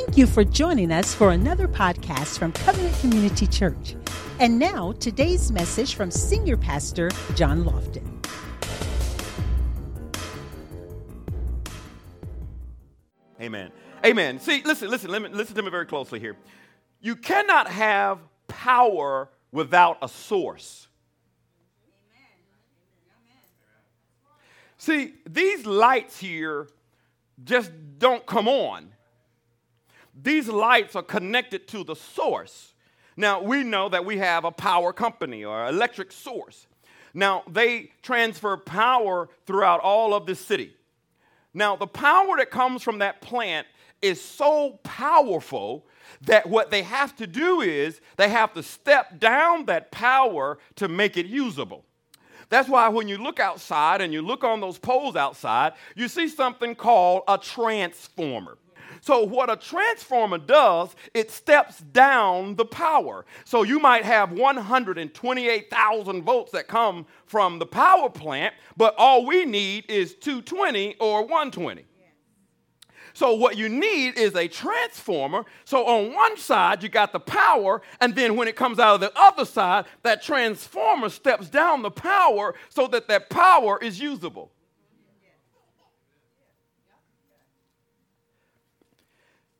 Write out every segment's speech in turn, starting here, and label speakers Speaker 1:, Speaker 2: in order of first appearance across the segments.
Speaker 1: Thank you for joining us for another podcast from Covenant Community Church. And now, today's message from Senior Pastor John Lofton.
Speaker 2: Amen. Amen. See, listen, listen, listen, listen to me very closely here. You cannot have power without a source. See, these lights here just don't come on. These lights are connected to the source. Now, we know that we have a power company or electric source. Now, they transfer power throughout all of the city. Now, the power that comes from that plant is so powerful that what they have to do is they have to step down that power to make it usable. That's why when you look outside and you look on those poles outside, you see something called a transformer. So, what a transformer does, it steps down the power. So, you might have 128,000 volts that come from the power plant, but all we need is 220 or 120. So, what you need is a transformer. So, on one side, you got the power, and then when it comes out of the other side, that transformer steps down the power so that that power is usable.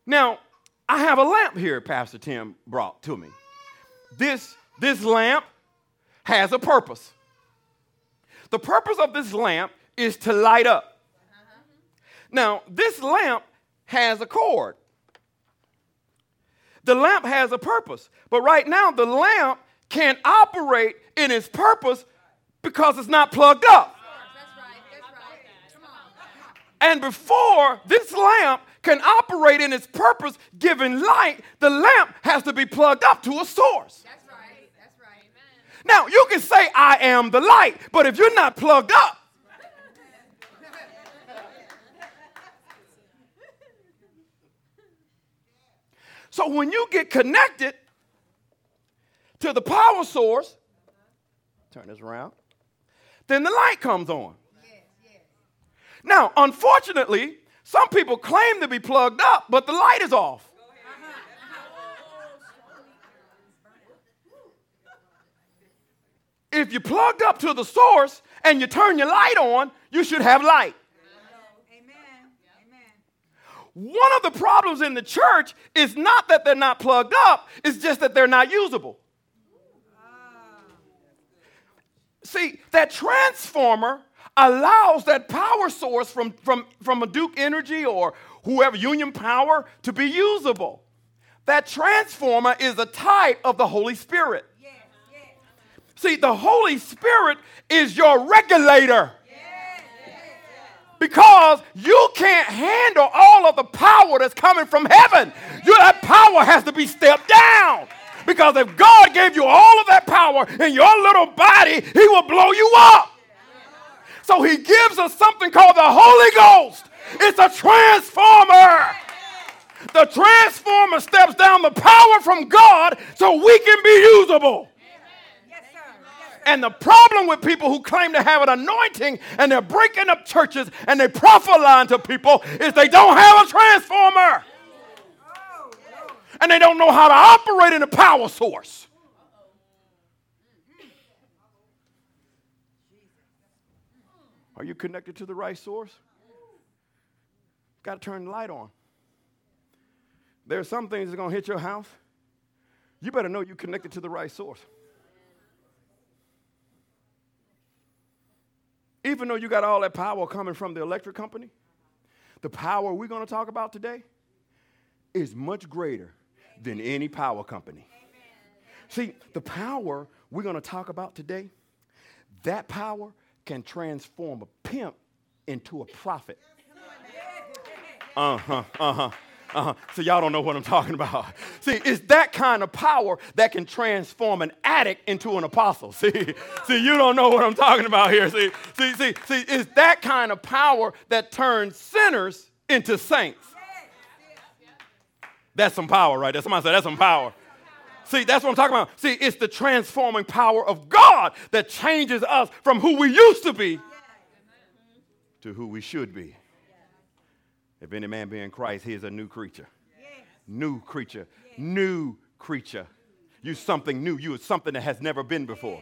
Speaker 2: Now, I have a lamp here Pastor Tim brought to me. This, this lamp has a purpose. The purpose of this lamp is to light up. Now, this lamp has a cord. The lamp has a purpose, but right now the lamp can't operate in its purpose because it's not plugged up. And before this lamp can operate in its purpose, giving light, the lamp has to be plugged up to a source. That's right. That's right. Amen. Now, you can say, I am the light, but if you're not plugged up, So when you get connected to the power source, turn this around, then the light comes on. Yes, yes. Now, unfortunately, some people claim to be plugged up, but the light is off. If you're plugged up to the source and you turn your light on, you should have light. One of the problems in the church is not that they're not plugged up, it's just that they're not usable. See, that transformer allows that power source from, from, from a Duke Energy or whoever, Union Power, to be usable. That transformer is a type of the Holy Spirit. Yes, yes. See, the Holy Spirit is your regulator. Because you can't handle all of the power that's coming from heaven. You, that power has to be stepped down. Because if God gave you all of that power in your little body, He will blow you up. So he gives us something called the Holy Ghost. It's a transformer. The transformer steps down the power from God so we can be usable. And the problem with people who claim to have an anointing and they're breaking up churches and they prophesying to people is they don't have a transformer. And they don't know how to operate in a power source. Are you connected to the right source? Got to turn the light on. There are some things that's going to hit your house. You better know you're connected to the right source. Even though you got all that power coming from the electric company, the power we're going to talk about today is much greater than any power company. See, the power we're going to talk about today, that power can transform a pimp into a prophet. Uh huh, uh huh. Uh-huh. So y'all don't know what I'm talking about. See, it's that kind of power that can transform an addict into an apostle. See, see, you don't know what I'm talking about here. See, see, see, see, it's that kind of power that turns sinners into saints. That's some power right there. Somebody said that's some power. See, that's what I'm talking about. See, it's the transforming power of God that changes us from who we used to be to who we should be. If any man be in Christ, he is a new creature. New creature. New creature. You something new. You are something that has never been before.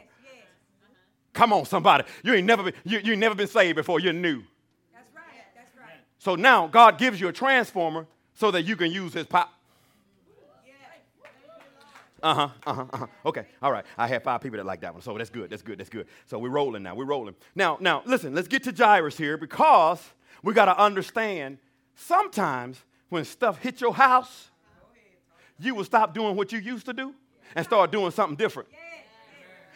Speaker 2: Come on, somebody. You ain't never been, you, you ain't never been saved before. You're new.
Speaker 3: That's right. That's right.
Speaker 2: So now God gives you a transformer so that you can use his power. Uh huh. Uh huh. Uh-huh. Okay. All right. I have five people that like that one, so that's good. That's good. That's good. So we're rolling now. We're rolling now. Now listen. Let's get to Jairus here because we got to understand. Sometimes when stuff hit your house, you will stop doing what you used to do and start doing something different.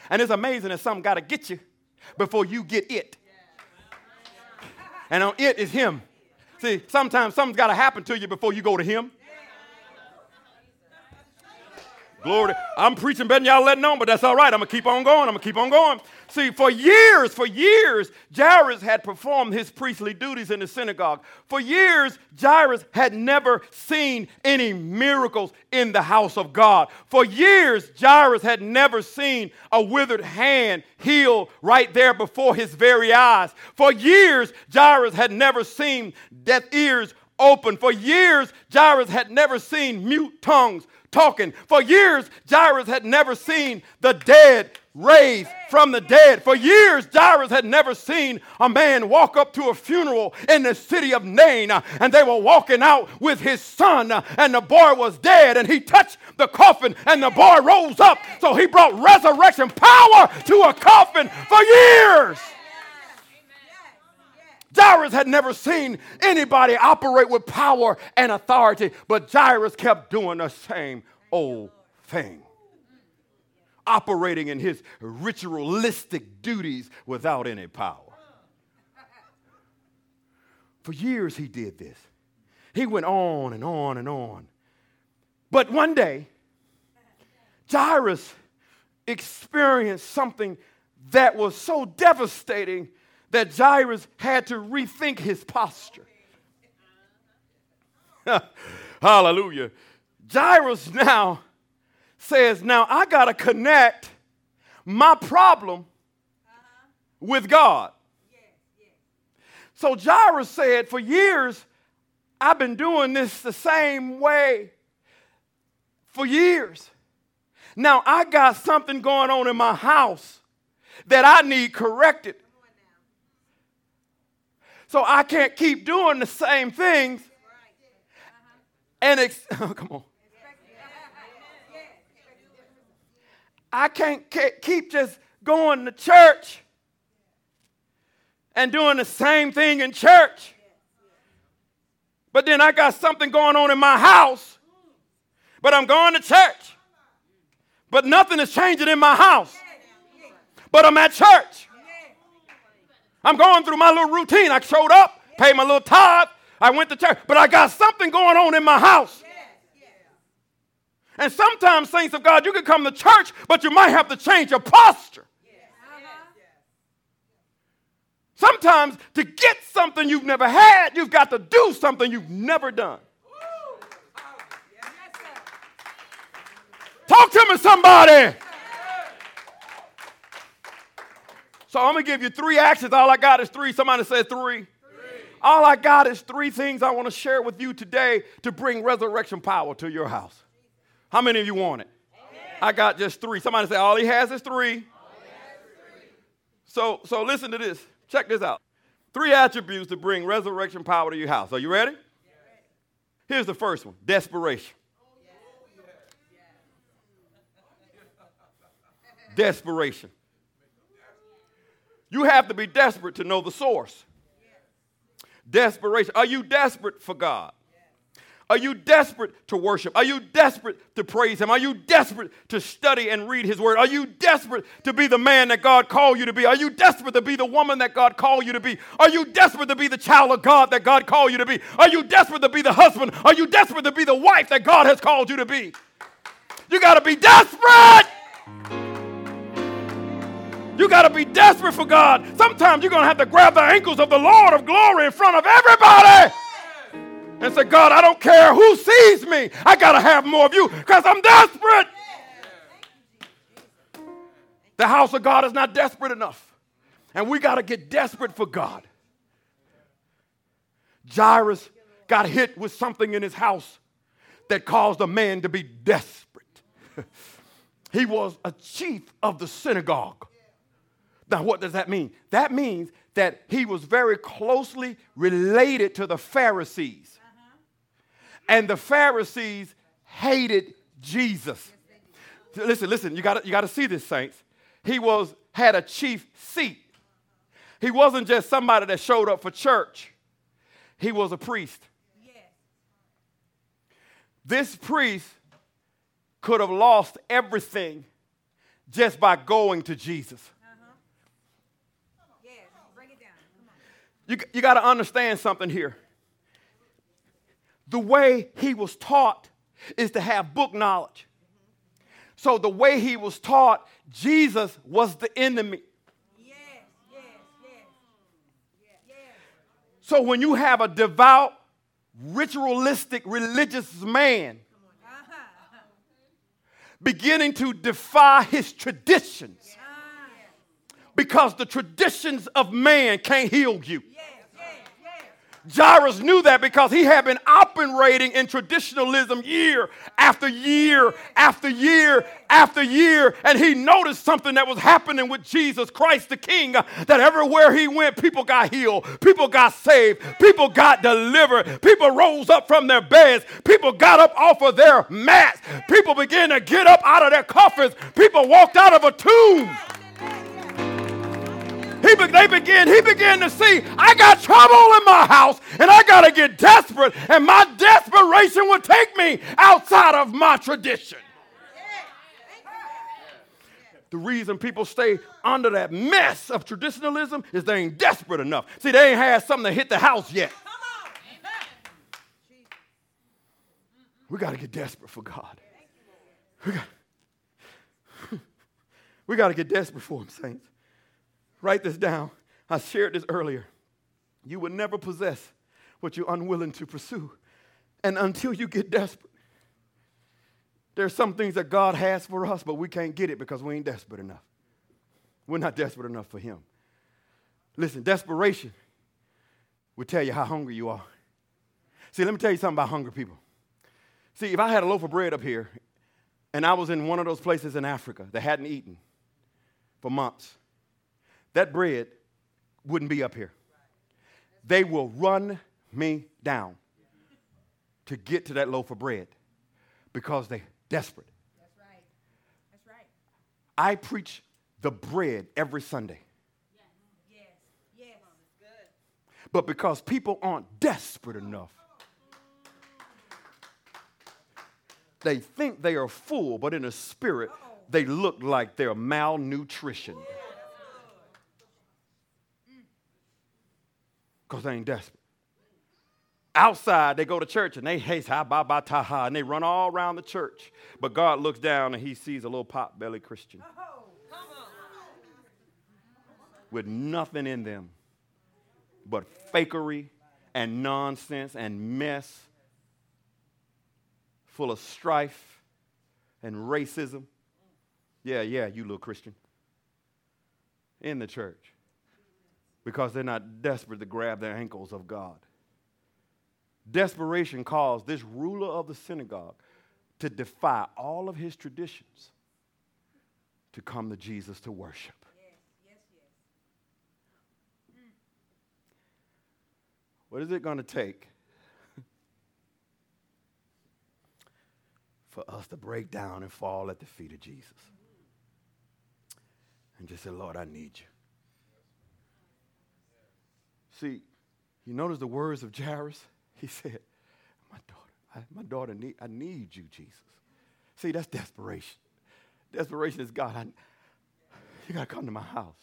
Speaker 2: And it's amazing that something got to get you before you get it. And on it is Him. See, sometimes something's got to happen to you before you go to Him. Glory. I'm preaching better than y'all letting on, but that's all right. I'm going to keep on going. I'm going to keep on going. See, for years, for years, Jairus had performed his priestly duties in the synagogue. For years, Jairus had never seen any miracles in the house of God. For years, Jairus had never seen a withered hand healed right there before his very eyes. For years, Jairus had never seen deaf ears open. For years, Jairus had never seen mute tongues talking. For years, Jairus had never seen the dead raised from the dead. For years, Jairus had never seen a man walk up to a funeral in the city of Nain, uh, and they were walking out with his son, uh, and the boy was dead, and he touched the coffin, and the boy rose up. So he brought resurrection power to a coffin for years. Jairus had never seen anybody operate with power and authority, but Jairus kept doing the same old thing, operating in his ritualistic duties without any power. For years, he did this. He went on and on and on. But one day, Jairus experienced something that was so devastating that Jairus had to rethink his posture. Hallelujah. Jairus now says, Now I got to connect my problem with God. So Jairus said, For years, I've been doing this the same way for years. Now I got something going on in my house that I need corrected. So I can't keep doing the same things. And ex- oh, come on. I can't keep just going to church and doing the same thing in church. But then I got something going on in my house, but I'm going to church. But nothing is changing in my house. But I'm at church. I'm going through my little routine. I showed up, paid my little tithe, I went to church, but I got something going on in my house. And sometimes, saints of God, you can come to church, but you might have to change your posture. Sometimes, to get something you've never had, you've got to do something you've never done. Talk to me, somebody. So I'm going to give you three actions. All I got is three. Somebody said three. three. All I got is three things I want to share with you today to bring resurrection power to your house. How many of you want it? Amen. I got just three. Somebody say, all he has is three. Has three. So, so listen to this. Check this out. Three attributes to bring resurrection power to your house. Are you ready? Here's the first one desperation. Oh, desperation. You have to be desperate to know the source. Desperation. Are you desperate for God? Are you desperate to worship? Are you desperate to praise Him? Are you desperate to study and read His Word? Are you desperate to be the man that God called you to be? Are you desperate to be the woman that God called you to be? Are you desperate to be the child of God that God called you to be? Are you desperate to be the husband? Are you desperate to be the wife that God has called you to be? You got to be desperate. You got to be desperate for God. Sometimes you're going to have to grab the ankles of the Lord of glory in front of everybody and say, God, I don't care who sees me. I got to have more of you because I'm desperate. The house of God is not desperate enough. And we got to get desperate for God. Jairus got hit with something in his house that caused a man to be desperate. he was a chief of the synagogue. Now, what does that mean? That means that he was very closely related to the Pharisees. Uh-huh. And the Pharisees hated Jesus. Listen, listen, you got you to see this, saints. He was had a chief seat. He wasn't just somebody that showed up for church. He was a priest. This priest could have lost everything just by going to Jesus. You, you got to understand something here. The way he was taught is to have book knowledge. So, the way he was taught, Jesus was the enemy. So, when you have a devout, ritualistic, religious man beginning to defy his traditions because the traditions of man can't heal you. Jairus knew that because he had been operating in traditionalism year after year after year after year. And he noticed something that was happening with Jesus Christ the King that everywhere he went, people got healed, people got saved, people got delivered, people rose up from their beds, people got up off of their mats, people began to get up out of their coffins, people walked out of a tomb. He, they begin, he began to see, I got trouble in my house and I got to get desperate, and my desperation would take me outside of my tradition. The reason people stay under that mess of traditionalism is they ain't desperate enough. See, they ain't had something to hit the house yet. We got to get desperate for God. We got to get desperate for Him, saints. Write this down. I shared this earlier. You will never possess what you're unwilling to pursue. And until you get desperate, there's some things that God has for us, but we can't get it because we ain't desperate enough. We're not desperate enough for Him. Listen, desperation will tell you how hungry you are. See, let me tell you something about hungry people. See, if I had a loaf of bread up here and I was in one of those places in Africa that hadn't eaten for months, that bread wouldn't be up here. They will run me down to get to that loaf of bread because they're desperate. That's right. That's right. I preach the bread every Sunday. Yes. Yes. Yes. But because people aren't desperate enough, they think they are full, but in the spirit, they look like they're malnutrition. Because they ain't desperate. Outside, they go to church and they haste ha ba ba ta ha and they run all around the church. But God looks down and he sees a little pot belly Christian with nothing in them but fakery and nonsense and mess, full of strife and racism. Yeah, yeah, you little Christian in the church because they're not desperate to grab their ankles of God. Desperation caused this ruler of the synagogue to defy all of his traditions to come to Jesus to worship. Yes, yes, yes. What is it going to take for us to break down and fall at the feet of Jesus? And just say, Lord, I need you. See, you notice the words of Jairus? He said, My daughter, I, my daughter, need, I need you, Jesus. See, that's desperation. Desperation is God. I, you got to come to my house.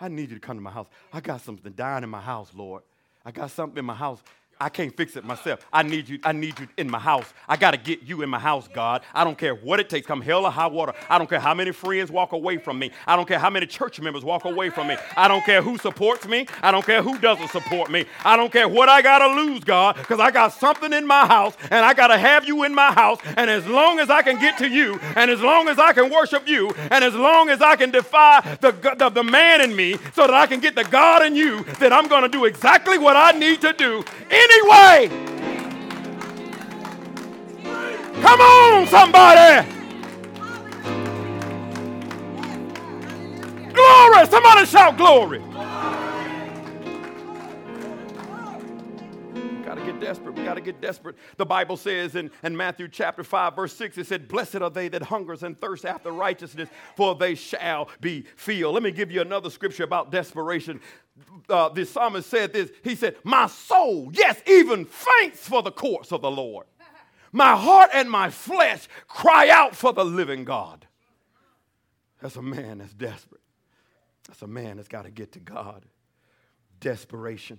Speaker 2: I need you to come to my house. I got something dying in my house, Lord. I got something in my house I can't fix it myself. I need you. I need you in my house. I got to get you in my house, God. I don't care what it takes. Come hell or high water. I don't care how many friends walk away from me. I don't care how many church members walk away from me. I don't care who supports me. I don't care who doesn't support me. I don't care what I got to lose, God, because I got something in my house and I got to have you in my house. And as long as I can get to you, and as long as I can worship you, and as long as I can defy the, the, the man in me so that I can get the God in you, then I'm going to do exactly what I need to do anyway. Come on, somebody! Glory! Somebody shout glory! got to get desperate. We got to get desperate. The Bible says in, in Matthew chapter 5, verse 6, it said, Blessed are they that hungers and thirst after righteousness, for they shall be filled. Let me give you another scripture about desperation. Uh, the psalmist said this. He said, My soul, yes, even faints for the course of the Lord. My heart and my flesh cry out for the living God. That's a man that's desperate. That's a man that's got to get to God. Desperation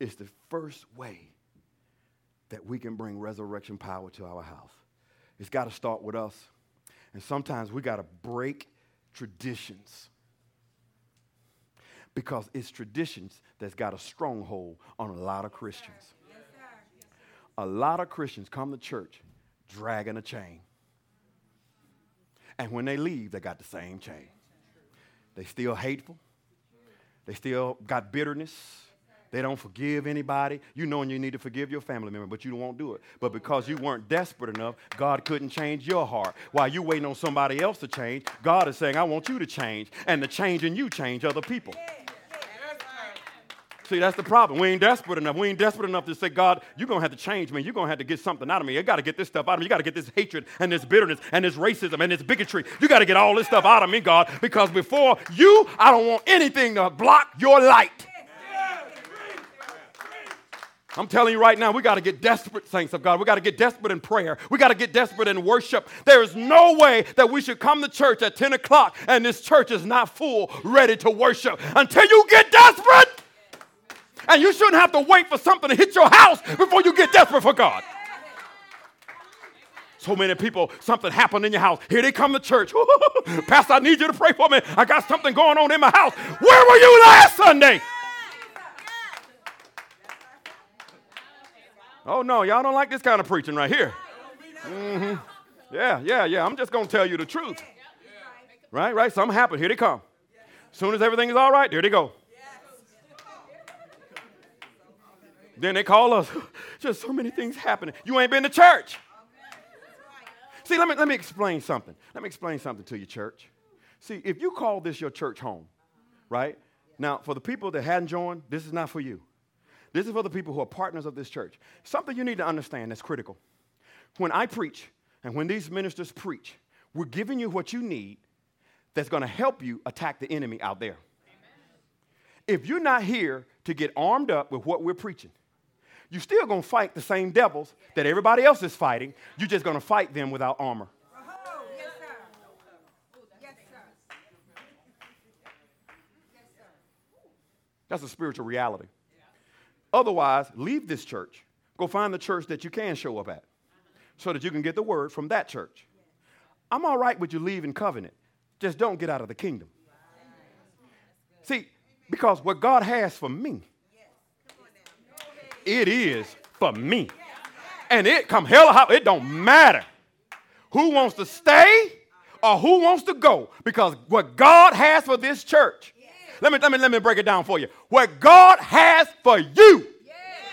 Speaker 2: is the first way that we can bring resurrection power to our house. It's got to start with us. And sometimes we got to break traditions because it's traditions that's got a stronghold on a lot of Christians. A lot of Christians come to church dragging a chain. And when they leave, they got the same chain. They still hateful. They still got bitterness. They don't forgive anybody. You know and you need to forgive your family member, but you won't do it. But because you weren't desperate enough, God couldn't change your heart. While you waiting on somebody else to change, God is saying, I want you to change. And the change in you change other people. See, that's the problem. We ain't desperate enough. We ain't desperate enough to say, God, you're going to have to change me. You're going to have to get something out of me. You got to get this stuff out of me. You got to get this hatred and this bitterness and this racism and this bigotry. You got to get all this stuff out of me, God, because before you, I don't want anything to block your light. I'm telling you right now, we got to get desperate, saints of God. We got to get desperate in prayer. We got to get desperate in worship. There is no way that we should come to church at 10 o'clock and this church is not full, ready to worship until you get desperate. And you shouldn't have to wait for something to hit your house before you get desperate for God. So many people, something happened in your house. Here they come to church. Pastor, I need you to pray for me. I got something going on in my house. Where were you last Sunday? Oh, no, y'all don't like this kind of preaching right here. Mm-hmm. Yeah, yeah, yeah. I'm just going to tell you the truth. Right, right? Something happened. Here they come. As soon as everything is all right, there they go. Then they call us. Just so many things happening. You ain't been to church. See, let me, let me explain something. Let me explain something to you, church. See, if you call this your church home, right? Now, for the people that hadn't joined, this is not for you. This is for the people who are partners of this church. Something you need to understand that's critical. When I preach and when these ministers preach, we're giving you what you need that's going to help you attack the enemy out there. If you're not here to get armed up with what we're preaching, you're still going to fight the same devils that everybody else is fighting. You're just going to fight them without armor. That's a spiritual reality. Otherwise, leave this church. Go find the church that you can show up at so that you can get the word from that church. I'm all right with you leaving covenant. Just don't get out of the kingdom. See, because what God has for me, it is for me. And it come hell or high, it don't matter who wants to stay or who wants to go. Because what God has for this church let me, let me, let me break it down for you. What God has for you,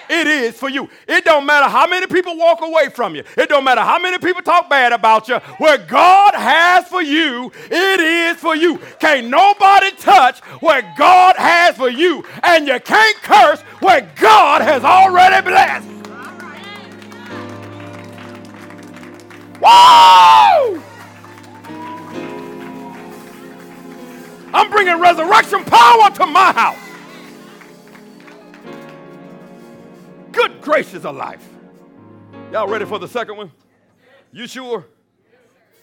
Speaker 2: it is for you. It don't matter how many people walk away from you. It don't matter how many people talk bad about you. What God has for you, it is for you. Can't nobody touch what God has for you. And you can't curse what God has already blessed. Whoa! I'm bringing resurrection power to my house. Good gracious of life. Y'all ready for the second one? You sure?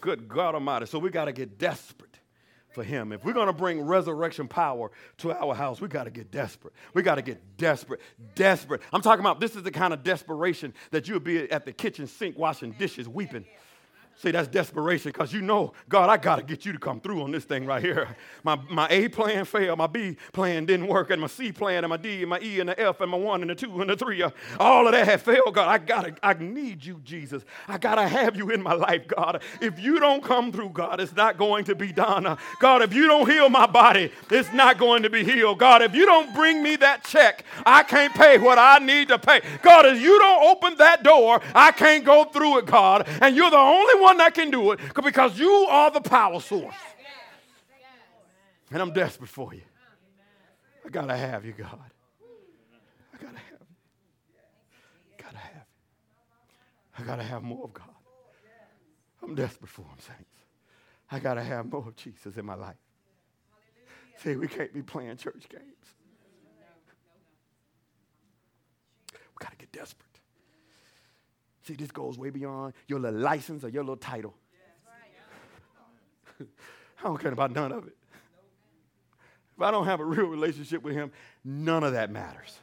Speaker 2: Good God Almighty. So we got to get desperate for Him. If we're going to bring resurrection power to our house, we got to get desperate. We got to get desperate. Desperate. I'm talking about this is the kind of desperation that you'll be at the kitchen sink washing dishes, weeping See, that's desperation because you know, God, I got to get you to come through on this thing right here. My, my A plan failed, my B plan didn't work, and my C plan, and my D, and my E, and the F, and my one, and the two, and the three, uh, all of that had failed, God. I got to, I need you, Jesus. I got to have you in my life, God. If you don't come through, God, it's not going to be done. Uh, God, if you don't heal my body, it's not going to be healed. God, if you don't bring me that check, I can't pay what I need to pay. God, if you don't open that door, I can't go through it, God. And you're the only one one that can do it because you are the power source. And I'm desperate for you. I gotta have you, God. I gotta have you. Gotta have you. I gotta have more of God. I'm desperate for him, saints. I gotta have more of Jesus in my life. See, we can't be playing church games. We gotta get desperate. See, this goes way beyond your little license or your little title. I don't care about none of it. If I don't have a real relationship with Him, none of that matters.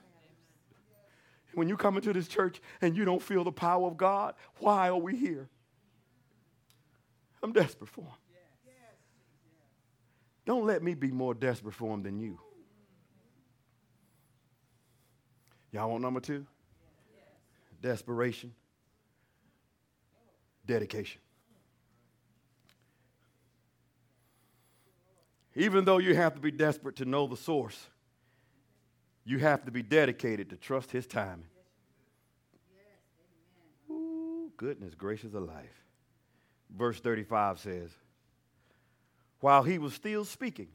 Speaker 2: When you come into this church and you don't feel the power of God, why are we here? I'm desperate for Him. Don't let me be more desperate for Him than you. Y'all want number two? Desperation dedication. Even though you have to be desperate to know the source, you have to be dedicated to trust his timing. Ooh, goodness gracious of life. Verse 35 says, While he was still speaking,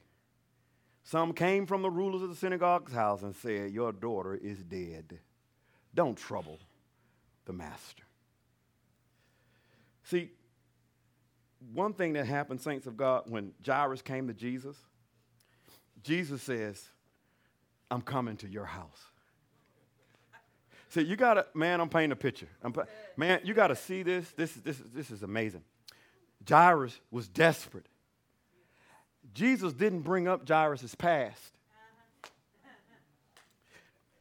Speaker 2: some came from the rulers of the synagogue's house and said, Your daughter is dead. Don't trouble the master. See, one thing that happened, saints of God, when Jairus came to Jesus, Jesus says, I'm coming to your house. See, you gotta, man, I'm painting a picture. Man, you gotta see this. This, this, this is amazing. Jairus was desperate. Jesus didn't bring up Jairus' past.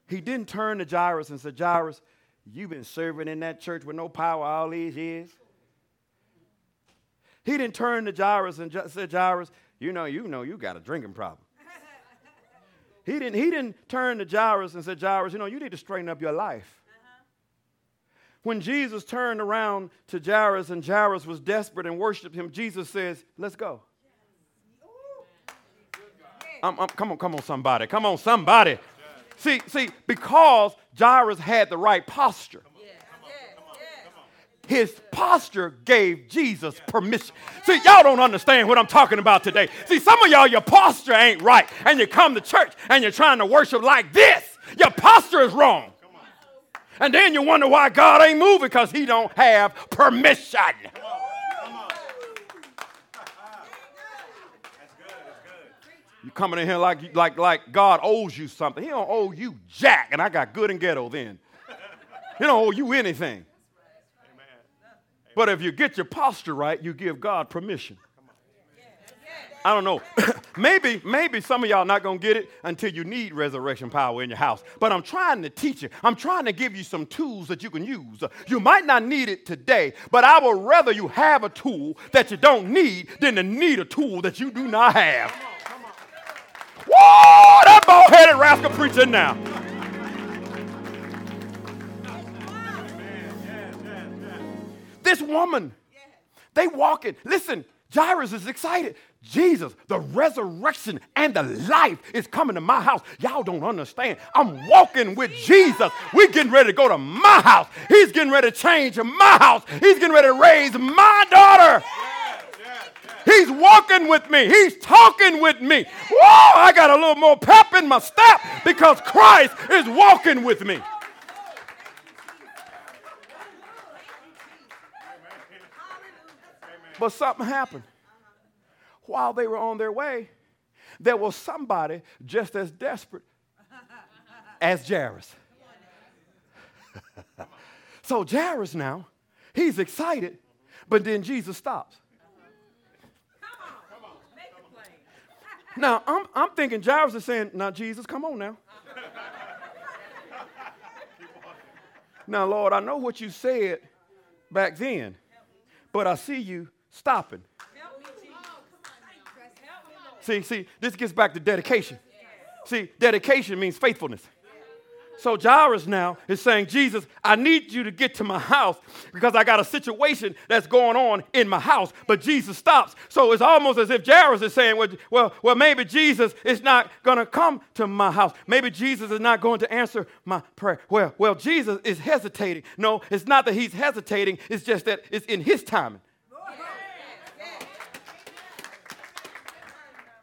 Speaker 2: He didn't turn to Jairus and say, Jairus, you've been serving in that church with no power all these years. He didn't turn to Jairus and said, Jairus, you know, you know, you got a drinking problem. he didn't, he didn't turn to Jairus and said, Jairus, you know, you need to straighten up your life. Uh-huh. When Jesus turned around to Jairus and Jairus was desperate and worshiped him, Jesus says, Let's go. I'm, I'm, come on, come on, somebody. Come on, somebody. See, see, because Jairus had the right posture his posture gave Jesus permission. See, y'all don't understand what I'm talking about today. See, some of y'all, your posture ain't right, and you come to church and you're trying to worship like this. Your posture is wrong. And then you wonder why God ain't moving because he don't have permission. You coming in here like, like, like God owes you something. He don't owe you jack, and I got good and ghetto then. He don't owe you anything. But if you get your posture right, you give God permission. I don't know. maybe, maybe some of y'all not gonna get it until you need resurrection power in your house. But I'm trying to teach you. I'm trying to give you some tools that you can use. You might not need it today, but I would rather you have a tool that you don't need than to need a tool that you do not have. Whoa, that bald-headed rascal preaching now. This woman, they walking. Listen, Jairus is excited. Jesus, the resurrection and the life is coming to my house. Y'all don't understand. I'm walking with Jesus. We're getting ready to go to my house. He's getting ready to change my house. He's getting ready to raise my daughter. He's walking with me. He's talking with me. Whoa, I got a little more pep in my step because Christ is walking with me. But something happened. While they were on their way, there was somebody just as desperate as Jairus. so Jairus now, he's excited, but then Jesus stops. Now, I'm, I'm thinking Jairus is saying, Now, Jesus, come on now. now, Lord, I know what you said back then. but I see you stopping. See, see, this gets back to dedication. See, dedication means faithfulness. So Jairus now is saying, Jesus, I need you to get to my house because I got a situation that's going on in my house. But Jesus stops. So it's almost as if Jairus is saying, well, well, well maybe Jesus is not going to come to my house. Maybe Jesus is not going to answer my prayer. Well, well, Jesus is hesitating. No, it's not that he's hesitating. It's just that it's in his timing.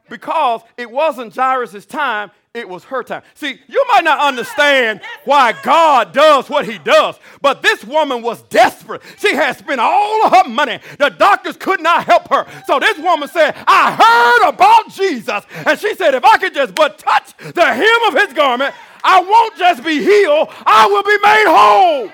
Speaker 2: Because it wasn't Jairus' time, it was her time. See, you might not understand why God does what he does, but this woman was desperate. She had spent all of her money. The doctors could not help her. So this woman said, I heard about Jesus. And she said, if I could just but touch the hem of his garment, I won't just be healed, I will be made whole.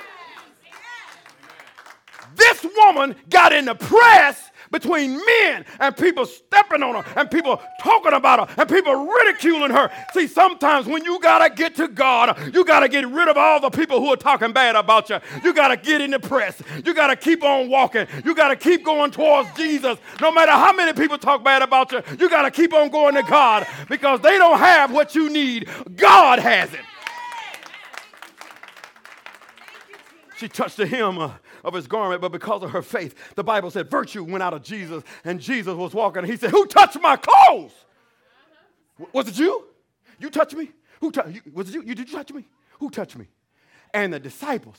Speaker 2: This woman got in the press between men and people stepping on her and people talking about her and people ridiculing her. See, sometimes when you got to get to God, you got to get rid of all the people who are talking bad about you. You got to get in the press. You got to keep on walking. You got to keep going towards Jesus. No matter how many people talk bad about you, you got to keep on going to God because they don't have what you need. God has it. She touched the hem uh, of his garment, but because of her faith, the Bible said virtue went out of Jesus, and Jesus was walking. And he said, Who touched my clothes? Was it you? You touched me? Who touched you? Was it you? you? Did you touch me? Who touched me? And the disciples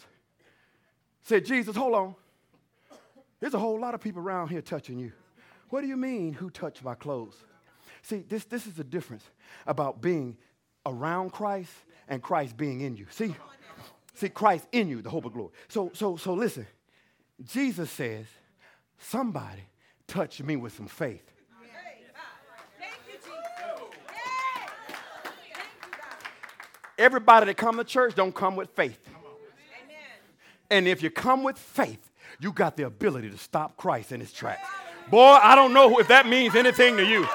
Speaker 2: said, Jesus, hold on. There's a whole lot of people around here touching you. What do you mean, who touched my clothes? See, this, this is the difference about being around Christ and Christ being in you. See, see, Christ in you, the hope of glory. So, so, so listen. Jesus says, somebody touch me with some faith.
Speaker 3: Thank you, Jesus. Yay. Thank you, God.
Speaker 2: Everybody that come to church don't come with faith.
Speaker 3: Amen.
Speaker 2: And if you come with faith, you got the ability to stop Christ in his tracks. Boy, I don't know if that means anything to you.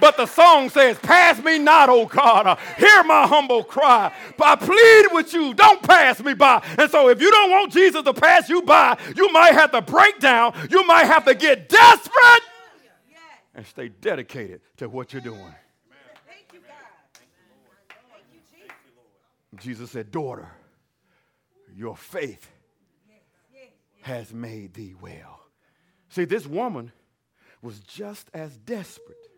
Speaker 2: But the song says, Pass me not, O God. Hear my humble cry. But I plead with you, don't pass me by. And so, if you don't want Jesus to pass you by, you might have to break down. You might have to get desperate and stay dedicated to what you're doing.
Speaker 3: Jesus.
Speaker 2: Said, Daughter, your faith has made thee well. See, this woman was just as desperate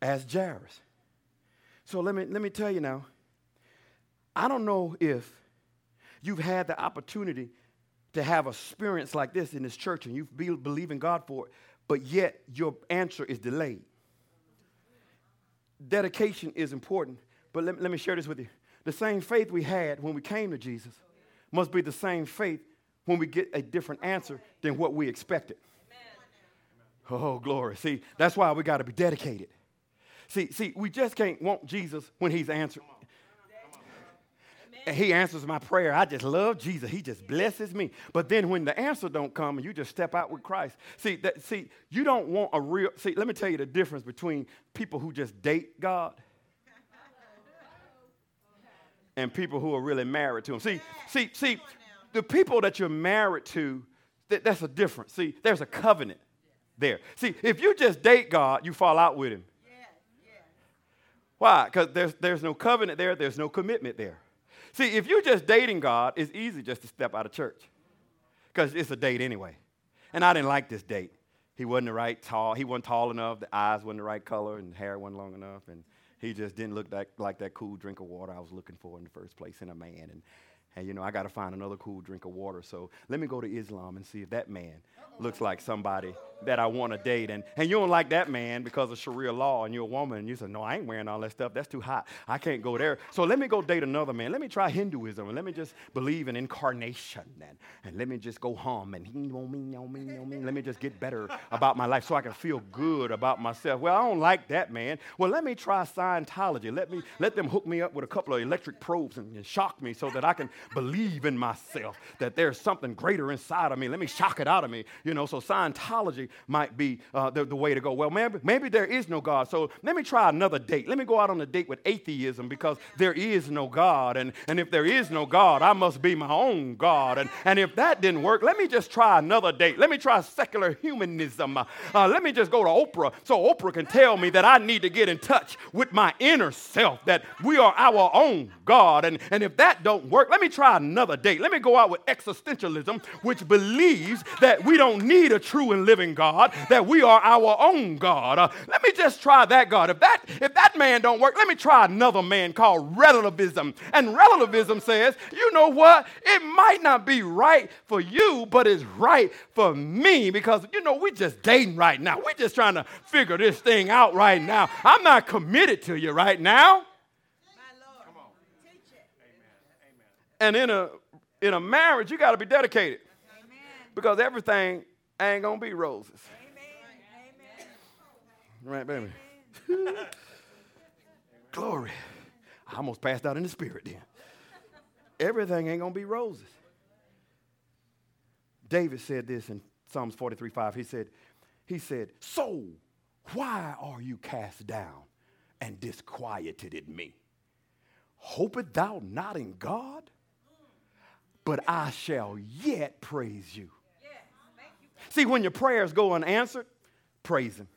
Speaker 2: as Jairus. So let me, let me tell you now, I don't know if you've had the opportunity to have a experience like this in this church and you be, believe in God for it, but yet your answer is delayed. Dedication is important, but let, let me share this with you. The same faith we had when we came to Jesus must be the same faith when we get a different answer than what we expected. Oh, glory. See, that's why we got to be dedicated. See, see, we just can't want Jesus when he's answered. And he answers my prayer. I just love Jesus. He just blesses me. But then when the answer don't come and you just step out with Christ. See, that see, you don't want a real see, let me tell you the difference between people who just date God and people who are really married to him. See, see, see, the people that you're married to, that, that's a difference. See, there's a covenant there. See, if you just date God, you fall out with him. Why? Because there's, there's no covenant there, there's no commitment there. See, if you're just dating God, it's easy just to step out of church because it's a date anyway. And I didn't like this date. He wasn't the right tall. He wasn't tall enough. The eyes wasn't the right color, and hair wasn't long enough. And he just didn't look that, like that cool drink of water I was looking for in the first place in a man. And, and you know, I got to find another cool drink of water. So let me go to Islam and see if that man looks like somebody that I want to date. And, and you don't like that man because of Sharia law, and you're a woman, and you say, No, I ain't wearing all that stuff. That's too hot. I can't go there. So let me go date another man. Let me try Hinduism, and let me just believe in incarnation, and, and let me just go home, and let me just get better about my life so I can feel good about myself. Well, I don't like that man. Well, let me try Scientology. Let, me, let them hook me up with a couple of electric probes and, and shock me so that I can believe in myself, that there's something greater inside of me. Let me shock it out of me. You know, so Scientology might be uh, the, the way to go. Well, maybe, maybe there is no God. So let me try another date. Let me go out on a date with atheism because there is no God. And, and if there is no God, I must be my own God. And, and if that didn't work, let me just try another date. Let me try secular humanism. Uh, let me just go to Oprah so Oprah can tell me that I need to get in touch with my inner self, that we are our own God. And, and if that don't work, let me try another date. Let me go out with existentialism, which believes that we don't need a true and living God, that we are our own God. Uh, let me just try that God. If that if that man don't work, let me try another man called relativism. And relativism says, you know what? It might not be right for you, but it's right for me because you know we're just dating right now. We're just trying to figure this thing out right now. I'm not committed to you right now. And in a in a marriage, you got to be dedicated. Because everything ain't gonna be roses. Amen. Right, baby. Glory. I almost passed out in the spirit then. Everything ain't gonna be roses. David said this in Psalms 43 5. He said, he said, So why are you cast down and disquieted in me? Hopeth thou not in God? But I shall yet praise you. See, when your prayers go unanswered, praise Him.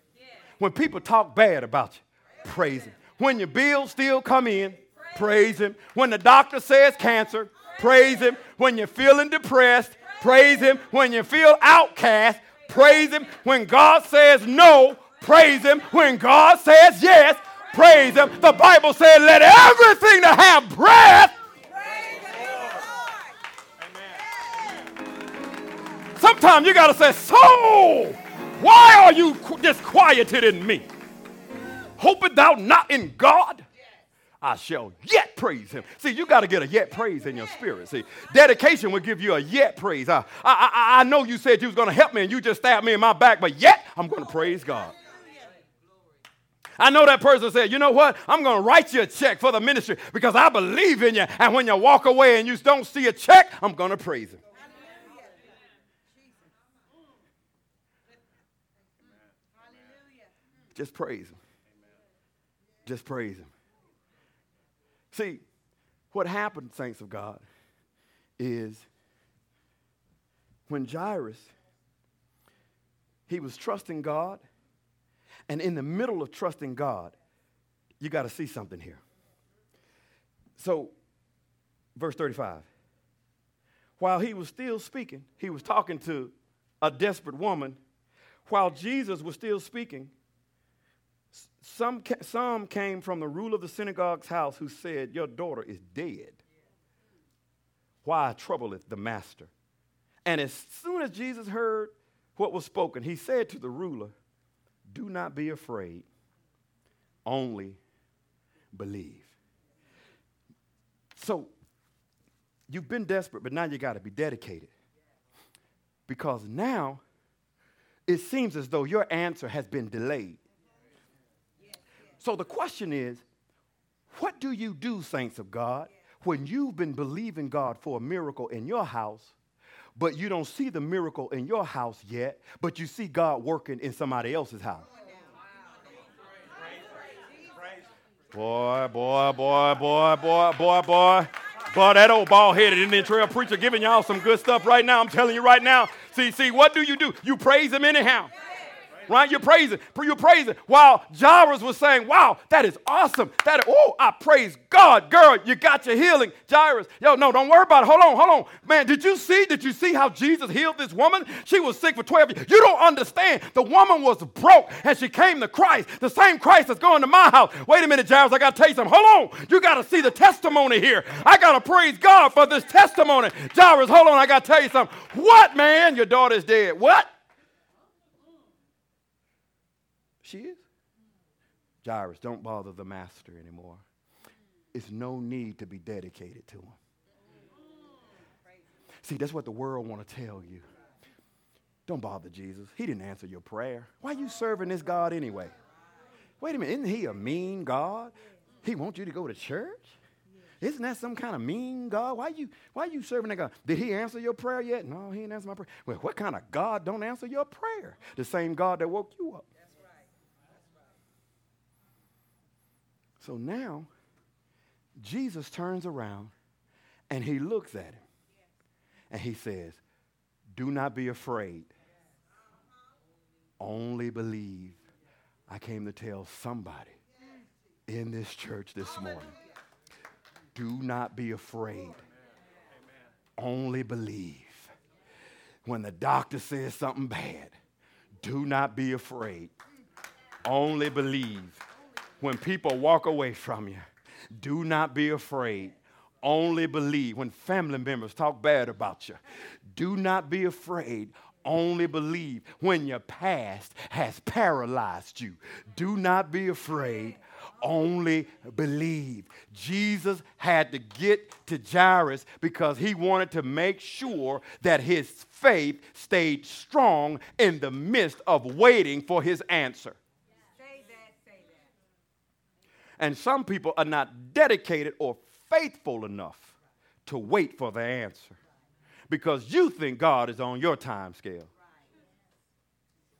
Speaker 2: When people talk bad about you, praise Him. When your bills still come in, praise Him. When the doctor says cancer, praise Him. When you're feeling depressed, praise Him. When you feel outcast, praise Him. When God says no, praise Him. When God says yes, praise Him. The Bible said, let everything that have breath Sometimes you got to say, So, why are you disquieted in me? Hoping thou not in God? I shall yet praise him. See, you got to get a yet praise in your spirit. See, dedication will give you a yet praise. I, I, I, I know you said you was going to help me and you just stabbed me in my back, but yet I'm going to praise God. I know that person said, you know what? I'm going to write you a check for the ministry because I believe in you. And when you walk away and you don't see a check, I'm going to praise him. Just praise Him. Just praise Him. See, what happened, saints of God, is when Jairus, he was trusting God, and in the middle of trusting God, you got to see something here. So, verse 35. While he was still speaking, he was talking to a desperate woman. While Jesus was still speaking, some, some came from the ruler of the synagogue's house who said, Your daughter is dead. Why troubleth the master? And as soon as Jesus heard what was spoken, he said to the ruler, Do not be afraid, only believe. So, you've been desperate, but now you got to be dedicated. Because now it seems as though your answer has been delayed. So the question is, what do you do, saints of God, when you've been believing God for a miracle in your house, but you don't see the miracle in your house yet, but you see God working in somebody else's house? Boy, boy, boy, boy, boy, boy, boy. Boy, that old bald headed Indian trail preacher giving y'all some good stuff right now. I'm telling you right now. See, see, what do you do? You praise him anyhow right? You're praising, you're praising. While Jairus was saying, wow, that is awesome. That, oh, I praise God. Girl, you got your healing. Jairus, yo, no, don't worry about it. Hold on, hold on. Man, did you see, did you see how Jesus healed this woman? She was sick for 12 years. You don't understand. The woman was broke and she came to Christ. The same Christ that's going to my house. Wait a minute, Jairus, I got to tell you something. Hold on. You got to see the testimony here. I got to praise God for this testimony. Jairus, hold on, I got to tell you something. What, man? Your daughter's dead. What? She is. Jairus, don't bother the master anymore. It's no need to be dedicated to him. See, that's what the world want to tell you. Don't bother Jesus. He didn't answer your prayer. Why are you serving this God anyway? Wait a minute, isn't he a mean God? He wants you to go to church? Isn't that some kind of mean God? Why you why you serving that God? Did he answer your prayer yet? No, he didn't answer my prayer. Well, what kind of God don't answer your prayer? The same God that woke you up.
Speaker 3: That's right. That's right.
Speaker 2: So now Jesus turns around and he looks at him and he says, Do not be afraid. Only believe. I came to tell somebody in this church this morning do not be afraid. Only believe. When the doctor says something bad, do not be afraid. Only believe. When people walk away from you, do not be afraid. Only believe. When family members talk bad about you, do not be afraid. Only believe. When your past has paralyzed you, do not be afraid. Only believe. Jesus had to get to Jairus because he wanted to make sure that his faith stayed strong in the midst of waiting for his answer.
Speaker 3: Say that, say that.
Speaker 2: And some people are not dedicated or faithful enough to wait for the answer because you think God is on your time scale.